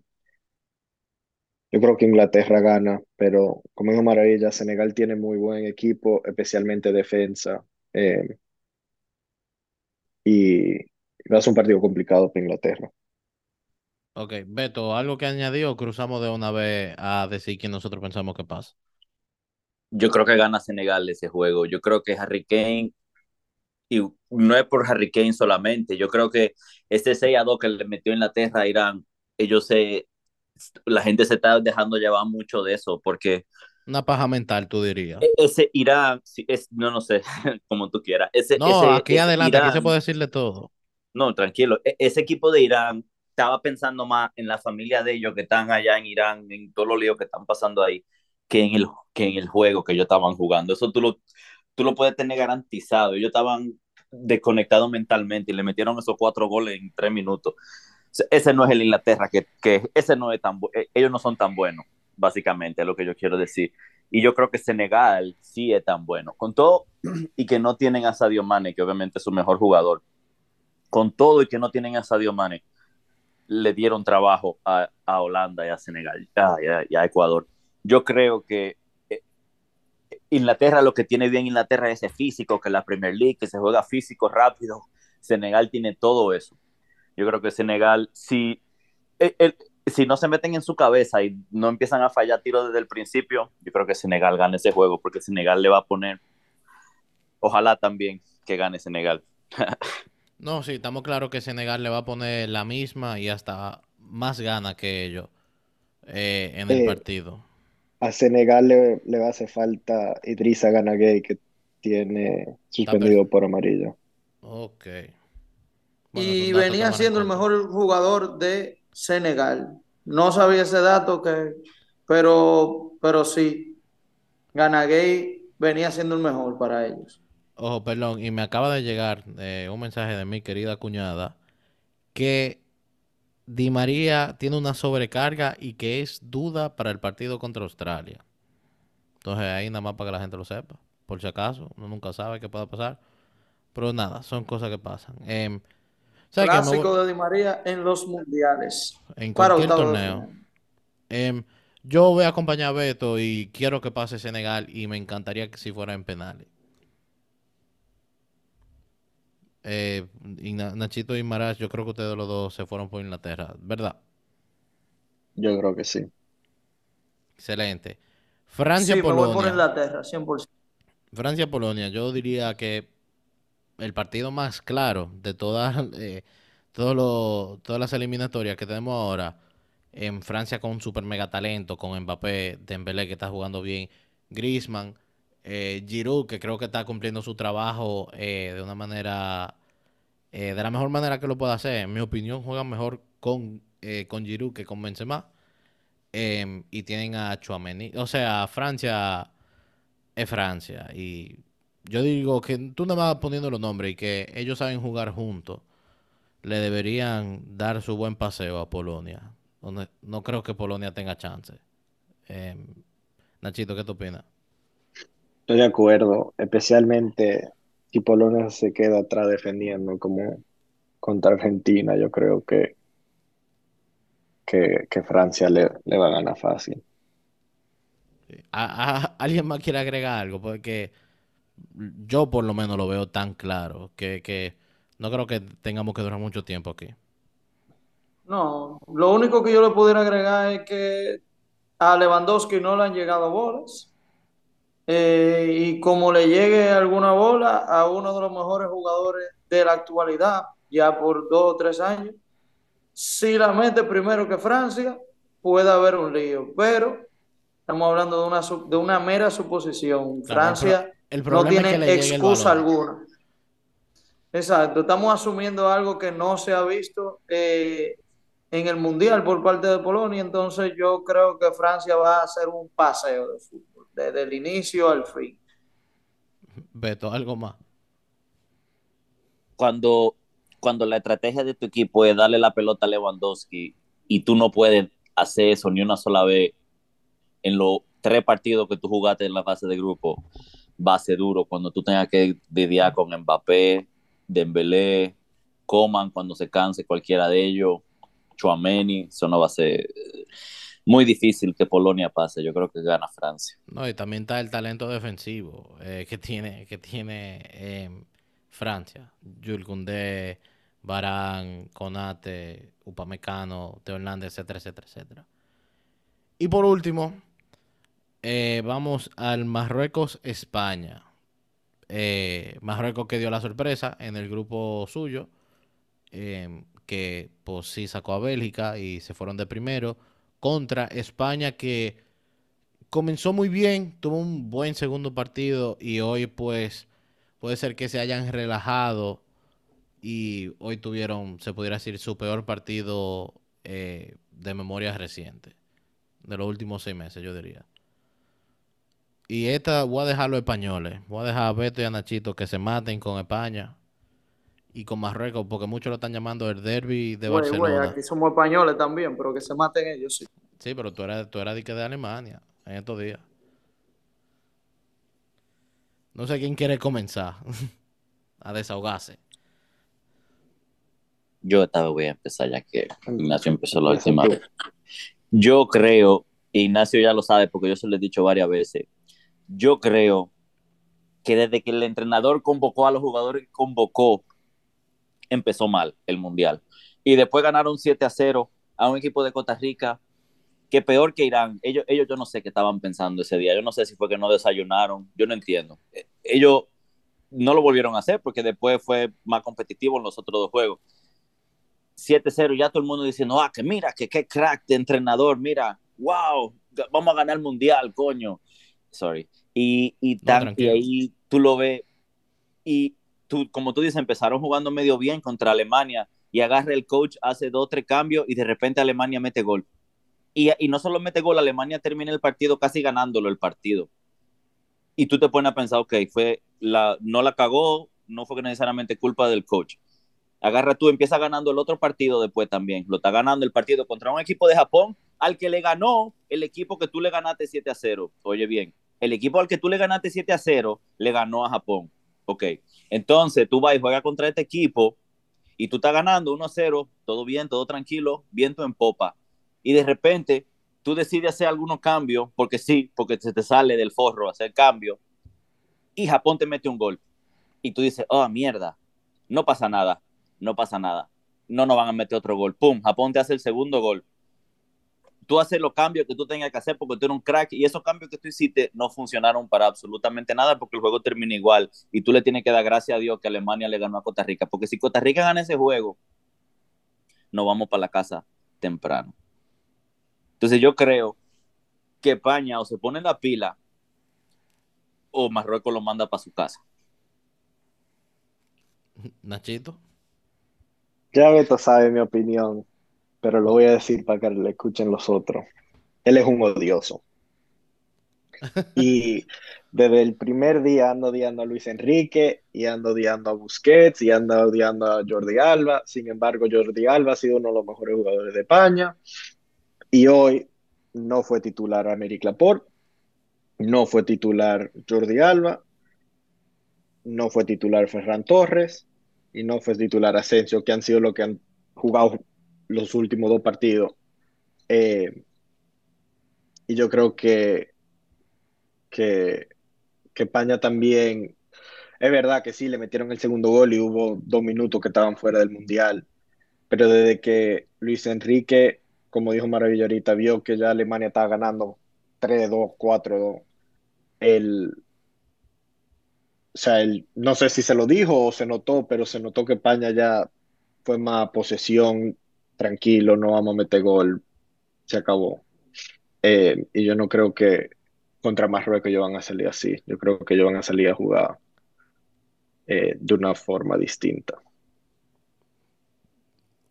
yo creo que Inglaterra gana, pero como es maravilla, Senegal tiene muy buen equipo, especialmente defensa, eh, y va a ser un partido complicado para Inglaterra. Ok, Beto, ¿algo que añadió? Cruzamos de una vez a decir quién nosotros pensamos que pasa. Yo creo que gana Senegal ese juego. Yo creo que Harry Kane, y no es por Harry Kane solamente, yo creo que ese 6 a 2 que le metió Inglaterra a Irán, ellos se, la gente se está dejando llevar mucho de eso, porque Una paja mental, tú dirías. e- ese Irán, es, no, no sé, *laughs* como tú quieras, ese, No, ese, aquí ese adelante, aquí se puede decirle todo. no, tranquilo, e- ese equipo de Irán estaba pensando más en la familia de ellos que están allá en Irán, en todos los líos que están pasando ahí, que en el, que en el juego que ellos estaban jugando. Eso tú lo, tú lo puedes tener garantizado. Ellos estaban desconectados mentalmente y le metieron esos cuatro goles en tres minutos. Se- Ese no es el Inglaterra, que, que ese no es tan eh, ellos no son tan buenos, básicamente, es lo que yo quiero decir. Y yo creo que Senegal sí es tan bueno. Con todo y que no tienen a Sadio Mane, que obviamente es su mejor jugador. Con todo y que no tienen a Sadio Mane, le dieron trabajo a, a Holanda y a Senegal ah, a, y a Ecuador. Yo creo que eh, Inglaterra, lo que tiene bien Inglaterra es ese físico, que la Premier League, que se juega físico rápido. Senegal tiene todo eso. Yo creo que Senegal, si, el, si no se meten en su cabeza y no empiezan a fallar tiros desde el principio, yo creo que Senegal gane ese juego, porque Senegal le va a poner, ojalá también que gane Senegal. *laughs* No, sí, estamos claros que Senegal le va a poner la misma y hasta más gana que ellos eh, en el Eh, partido. a Senegal le, le va a hacer falta Idrissa Gana Gueye, que tiene suspendido por amarillo. Ok. Bueno, Y venía siendo el mejor jugador de Senegal. No sabía ese dato, que, pero, pero sí, Ganagay venía siendo el mejor para ellos. Ojo, perdón, y me acaba de llegar eh, un mensaje de mi querida cuñada que Di María tiene una sobrecarga y que es duda para el partido contra Australia. Entonces ahí nada más para que la gente lo sepa, por si acaso, uno nunca sabe qué pueda pasar. Pero nada, son cosas que pasan. Em, Clásico de Di María en los mundiales. en cualquier torneo. Em, yo voy a acompañar a Beto y quiero que pase Senegal y me encantaría que si fuera en penales. Eh, Nachito y Maras, yo creo que ustedes los dos se fueron por Inglaterra, ¿verdad? Yo creo que sí. Excelente. Sí, me voy por Francia-Polonia. Inglaterra, 100%. Francia-Polonia, yo diría que el partido más claro de todas, *laughs* eh, todos los- todas las eliminatorias que tenemos ahora, en Francia con un super mega talento, con Mbappé, Dembélé que está jugando bien, Griezmann, eh, Giroud que creo que está cumpliendo su trabajo eh, de una manera, eh, de la mejor manera que lo puede hacer. En mi opinión, juegan mejor con, eh, con Giroud que con Benzema. Em, y tienen a Chouameni. O sea, Francia es Francia. Y yo digo que tú nada más poniendo los nombres y que ellos saben jugar juntos, le deberían dar su buen paseo a Polonia. Donde no creo que Polonia tenga chance. Em, Nachito, ¿qué tú opinas? Estoy de acuerdo, especialmente si Polonia se queda atrás defendiendo como contra Argentina, yo creo que, que, que Francia le, le va a ganar fácil. ¿A- a- ¿Alguien más quiere agregar algo? Porque yo por lo menos lo veo tan claro que, que no creo que tengamos que durar mucho tiempo aquí. No, lo único que yo le pudiera agregar es que a Lewandowski no le han llegado bolas. Eh, y como le llegue alguna bola a uno de los mejores jugadores de la actualidad, ya por dos o tres años, si la mete primero que Francia, puede haber un lío. Pero estamos hablando de una, de una mera suposición. Francia el no es tiene que excusa alguna. Exacto, estamos asumiendo algo que no se ha visto eh, en el Mundial por parte de Polonia, entonces yo creo que Francia va a hacer un paseo de fútbol, desde el inicio al fin. Beto, algo más. Cuando, cuando la estrategia de tu equipo es darle la pelota a Lewandowski y tú no puedes hacer eso ni una sola vez en los tres partidos que tú jugaste en la fase de grupo va a ser duro cuando tú tengas que lidiar con Mbappé, Dembélé, Coman cuando se canse cualquiera de ellos, Chouameni, eso no va a ser muy difícil que Polonia pase. Yo creo que gana Francia. No, y también está el talento defensivo eh, que tiene, que tiene eh, Francia. Jules Koundé, Barán, Conate, Upamecano, Teo Hernández, etcétera, etcétera, etcétera. Y por último, eh, vamos al Marruecos-España. Marruecos que dio la sorpresa en el grupo suyo, que pues sí sacó a Bélgica y se fueron de primero, contra España que comenzó muy bien, tuvo un buen segundo partido y hoy pues puede ser que se hayan relajado y hoy tuvieron, se pudiera decir, su peor partido eh, de memoria reciente, de los últimos seis meses, yo diría. Y esta voy a dejar los españoles, voy a dejar a Beto y a Nachito que se maten con España y con Marruecos, porque muchos lo están llamando el derby de Güey, Barcelona. güey, aquí somos españoles también, pero que se maten ellos, sí. Sí, pero tú eras, tú eras de, que de Alemania en estos días. No sé quién quiere comenzar *laughs* a desahogarse. Yo esta vez voy a empezar ya que Ignacio empezó la última vez. Yo creo, Ignacio ya lo sabe porque yo se lo he dicho varias veces, yo creo que desde que el entrenador convocó a los jugadores que convocó, empezó mal el Mundial. Y después ganaron 7 a 0 a un equipo de Costa Rica que peor que Irán. Ellos, ellos yo no sé qué estaban pensando ese día. Yo no sé si fue que no desayunaron. Yo no entiendo. Eh, Ellos no lo volvieron a hacer porque después fue más competitivo en los otros dos juegos. 7-0, ya todo el mundo diciendo, ah, que mira, que qué crack de entrenador, mira, wow, vamos a ganar el mundial, coño. Sorry. Y, y, No, tan- y ahí tú lo ves, y tú, como tú dices, empezaron jugando medio bien contra Alemania, y agarra el coach, hace dos, tres cambios, y de repente Alemania mete gol. Y, no solo mete gol, Alemania termina el partido casi ganándolo el partido. Y tú te pones a pensar, ok, fue no la cagó, no fue necesariamente culpa del coach agarra tú, empieza ganando el otro partido después también. Lo está ganando el partido contra un equipo de Japón al que le ganó el equipo que tú le ganaste 7 a 0. Oye bien, el equipo al que tú le ganaste 7 a 0 le ganó a Japón. Ok, entonces tú vas y juegas contra este equipo y tú estás ganando 1 a 0, todo bien, todo tranquilo, viento en popa. Y de repente tú decides hacer algunos cambios, porque sí, porque se te sale del forro hacer cambios, y Japón te mete un gol. Y tú dices, oh, mierda, no pasa nada no pasa nada. No nos van a meter otro gol. Pum, Japón te hace el segundo gol. Tú haces los cambios que tú tengas que hacer porque tú eres un crack y esos cambios que tú hiciste no funcionaron para absolutamente nada porque el juego termina igual y tú le tienes que dar gracias a Dios que Alemania le ganó a Costa Rica porque si Costa Rica gana ese juego, nos vamos para la casa temprano. Entonces yo creo que España o se pone en la pila o Marruecos lo manda para su casa. Nachito. Ya Beto sabe mi opinión, pero lo voy a decir para que le escuchen los otros. Él es un odioso. *laughs* Y desde el primer día ando odiando a Luis Enrique y ando odiando a Busquets y ando odiando a Jordi Alba. Sin embargo, Jordi Alba ha sido uno de los mejores jugadores de España y hoy no fue titular a Améric Laporte, no fue titular Jordi Alba, no fue titular Ferran Torres y no fue titular Asensio, que han sido los que han jugado los últimos dos partidos. Eh, y yo creo que, que, que España también, es verdad que sí, le metieron el segundo gol y hubo dos minutos que estaban fuera del Mundial, pero desde que Luis Enrique, como dijo Maravilla ahorita, vio que ya Alemania estaba ganando 3-2, 4-2, el, o sea, él, no sé si se lo dijo o se notó, pero se notó que España ya fue más posesión, tranquilo, no vamos a meter gol, se acabó. Eh, y yo no creo que contra Marruecos ellos van a salir así. Yo creo que ellos van a salir a jugar eh, de una forma distinta.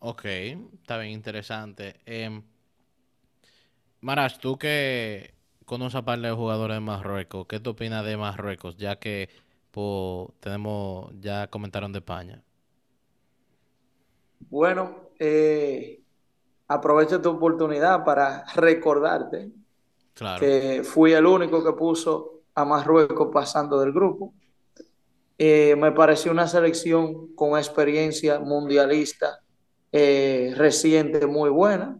Ok, está bien interesante. Em, Marash, tú que conoces a par de jugadores de Marruecos, ¿qué tú opinas de Marruecos? Ya que po, tenemos, ya comentaron de España. Bueno, eh, aprovecho tu oportunidad para recordarte Claro. que fui el único que puso a Marruecos pasando del grupo. Eh, me pareció una selección con experiencia mundialista eh, reciente muy buena.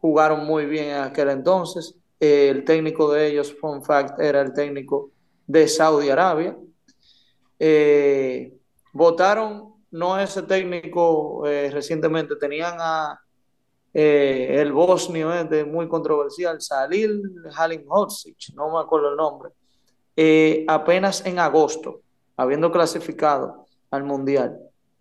Jugaron muy bien en aquel entonces. Eh, el técnico de ellos, fun fact, era el técnico de Saudi Arabia. Votaron, no ese técnico eh, recientemente, tenían a eh, el bosnio este, muy controversial, Salil Halilhodzic, no me acuerdo el nombre, eh, apenas en agosto, habiendo clasificado al Mundial,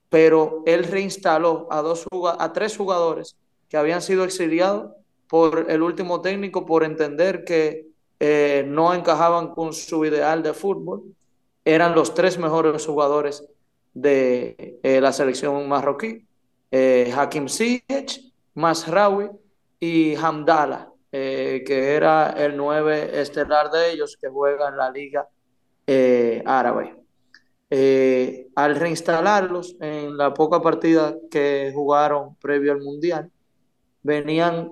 pero él reinstaló a, dos, a tres jugadores que habían sido exiliados por el último técnico por entender que eh, no encajaban con su ideal de fútbol. Eran los tres mejores jugadores de eh, la selección marroquí. Eh, Hakim Ziyech, Masraoui y Hamdala, eh, que era el nueve estelar de ellos que juega en la liga eh, árabe. Al reinstalarlos en la poca partida que jugaron previo al Mundial, venían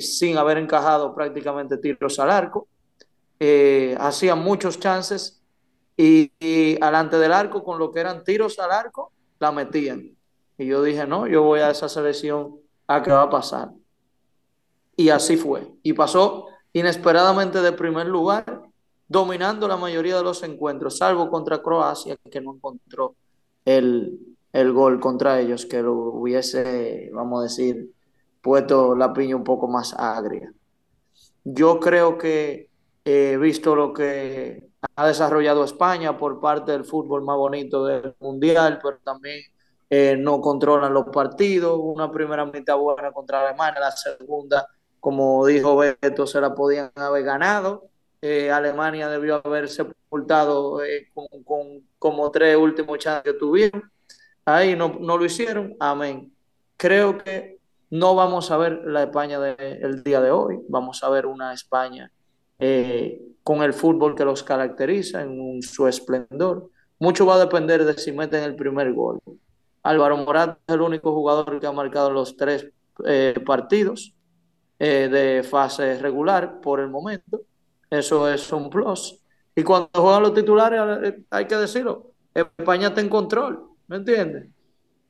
sin haber encajado prácticamente tiros al arco, hacían muchos chances y, y alante del arco, con lo que eran tiros al arco, la metían. Y yo dije, no, yo voy a esa selección a qué va a pasar. Y así fue. Y pasó inesperadamente de primer lugar, dominando la mayoría de los encuentros, salvo contra Croacia, que no encontró el, el gol contra ellos, que lo hubiese, vamos a decir, puesto la piña un poco más agria. Yo creo que he visto lo que ha desarrollado España por parte del fútbol más bonito del mundial, pero también eh, no controlan los partidos. Una primera mitad buena contra Alemania, la segunda, como dijo Beto, se la podían haber ganado. Eh, Alemania debió haber sepultado eh, con, como tres últimos chances que tuvieron. Ahí no, no lo hicieron. Amén. Creo que no vamos a ver la España del día de hoy. Vamos a ver una España eh, con el fútbol que los caracteriza en su esplendor. Mucho va a depender de si meten el primer gol. Álvaro Morata es el único jugador que ha marcado los tres eh, partidos eh, de fase regular por el momento. Eso es un plus. Y cuando juegan los titulares, hay que decirlo, España está en control, ¿me entiendes?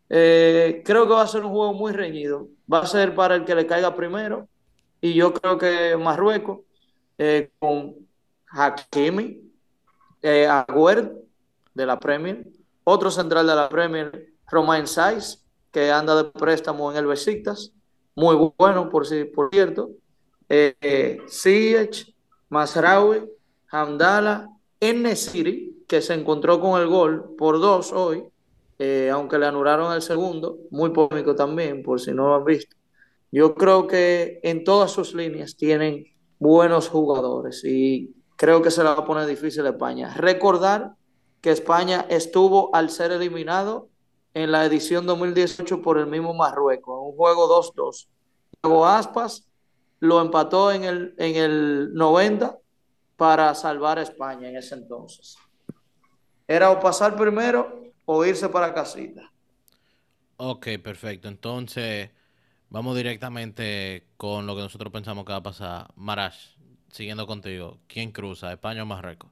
Creo que va a ser un juego muy reñido. Va a ser para el que le caiga primero. Y yo creo que Marruecos, eh, con Hakimi, eh, de la Premier, otro central de la Premier, Romain Saiz, que anda de préstamo en el Besiktas, muy bueno, por, si, por cierto. Eh, eh, Ziyech, Masraoui, Hamdala, Enesiri, que se encontró con el gol por dos hoy, eh, aunque le anularon el segundo, muy polémico también, por si no lo han visto. Yo creo que en todas sus líneas tienen buenos jugadores y creo que se la poner difícil a España. Recordar que España estuvo al ser eliminado en la edición 2018 por el mismo Marruecos, en un juego 2-2. Luego Aspas lo empató en el, en el 90 para salvar a España en ese entonces. Era o pasar primero o irse para casita. Ok, perfecto. Entonces, vamos directamente con lo que nosotros pensamos que va a pasar. Marash, siguiendo contigo, ¿quién cruza, España o Marruecos?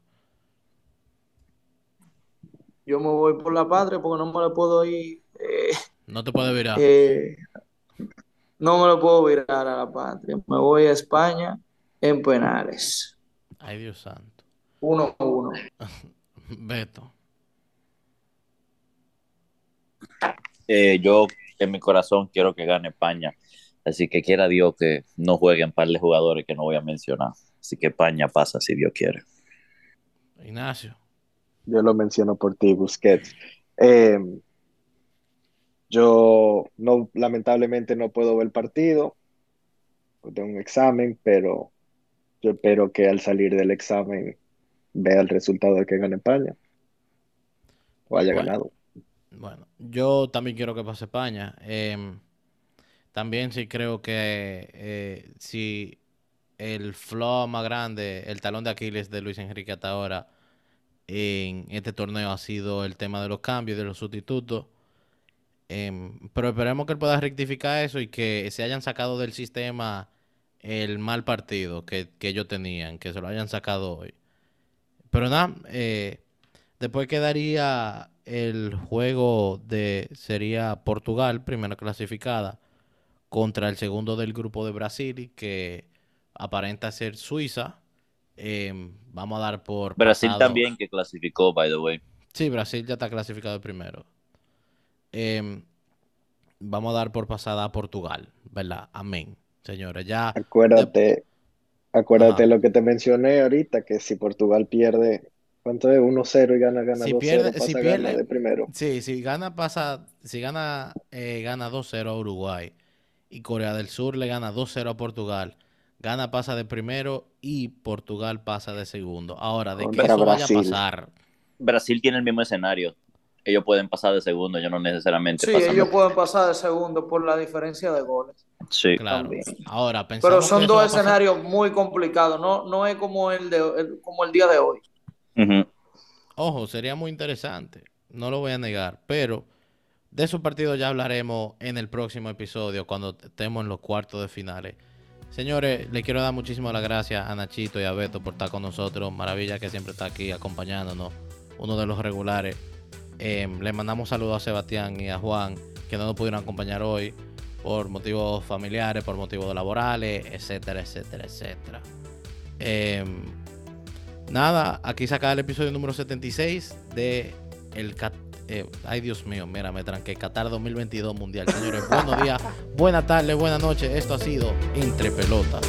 Yo me voy por la patria porque no me le puedo ir. Eh, no te puedes virar. Eh, no me lo puedo virar a la patria. Me voy a España en penales. Ay, Dios santo. 1-1. Uno, *laughs* Beto. Eh, yo en mi corazón quiero que gane España. Así que quiera Dios que no jueguen par de jugadores que no voy a mencionar. Así que España pasa si Dios quiere. Ignacio. Yo lo menciono por ti, Busquets. Eh, yo no, lamentablemente no puedo ver el partido, tengo un examen, pero yo espero que al salir del examen vea el resultado de que gane España o haya Bueno. ganado. Bueno, yo también quiero que pase España. Em, también sí creo que eh, si el flow más grande, el talón de Aquiles de Luis Enrique hasta ahora en este torneo ha sido el tema de los cambios, de los sustitutos. Em, pero esperemos que él pueda rectificar eso y que se hayan sacado del sistema el mal partido que, que ellos tenían, que se lo hayan sacado hoy. Pero nada, eh, después quedaría el juego de, sería Portugal, primera clasificada, contra el segundo del grupo de Brasil, que aparenta ser Suiza. Em, vamos a dar por Brasil pasado- también que clasificó, by the way. Sí, Brasil ya está clasificado primero. Em, vamos a dar por pasada a Portugal, ¿verdad? Amén. Señores, ya. Acuérdate, acuérdate Ajá. lo que te mencioné ahorita, que si Portugal pierde, ¿cuánto es? 1-0 y gana, gana Si 2-0, pierde- pasa si gana pierde- de primero. Sí, si gana, pasa. Si gana, eh, gana 2-0 a Uruguay. Y Corea del Sur le gana 2-0 a Portugal. Gana, pasa de primero y Portugal pasa de segundo. Ahora, de que eso vaya a Brasil. pasar. Brasil tiene el mismo escenario. Ellos pueden pasar de segundo, ellos no necesariamente Sí, de- ellos pueden pasar de segundo por la diferencia de goles. Sí. Claro. También. Ahora, pensamos Pero son dos pasar- escenarios muy complicados, no, no es como el, de, el- como el día de hoy. Ojo, sería muy interesante, no lo voy a negar, pero de esos partidos ya hablaremos en el próximo episodio cuando estemos en los cuartos de finales. Señores, le quiero dar muchísimas las gracias a Nachito y a Beto por estar con nosotros. Maravilla que siempre está aquí acompañándonos, uno de los regulares. Eh, le mandamos saludos a Sebastián y a Juan, que no nos pudieron acompañar hoy por motivos familiares, por motivos laborales, etcétera, etcétera, etcétera. Em, Nada, aquí saca el episodio número 76 de el Cat- eh, ay Dios mío, mira, me tranqué, Qatar 2022 Mundial. Señores, buenos días, buenas tardes, buenas noches. Esto ha sido Entre Pelotas.